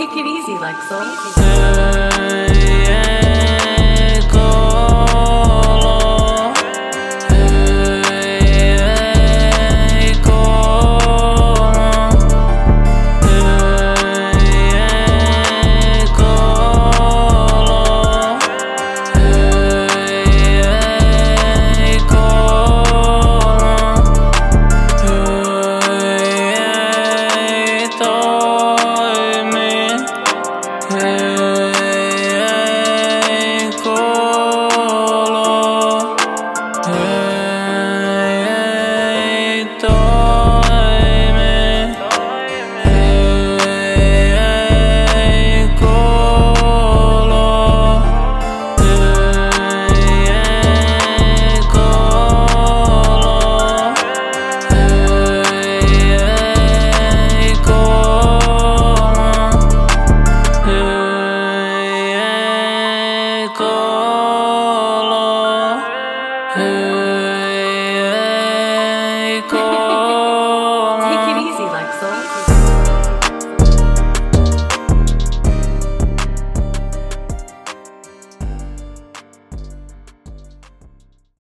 Take it easy, Lexel.